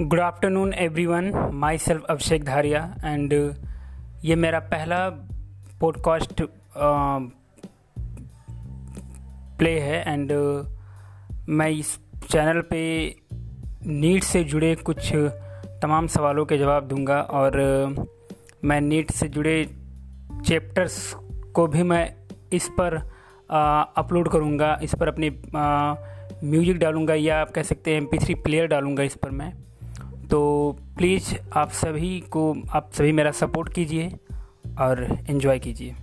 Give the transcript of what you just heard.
Good afternoon everyone myself Abhishek Dharia and ये मेरा पहला पॉडकास्ट प्ले है एंड uh, मैं इस चैनल पे नीट से जुड़े कुछ तमाम सवालों के जवाब दूँगा और uh, मैं नीट से जुड़े चैप्टर्स को भी मैं इस पर अपलोड uh, करूँगा इस पर अपनी म्यूज़िक डालूँगा या आप कह सकते हैं एम प्लेयर डालूँगा इस पर मैं। तो प्लीज़ आप सभी को आप सभी मेरा सपोर्ट कीजिए और इन्जॉय कीजिए।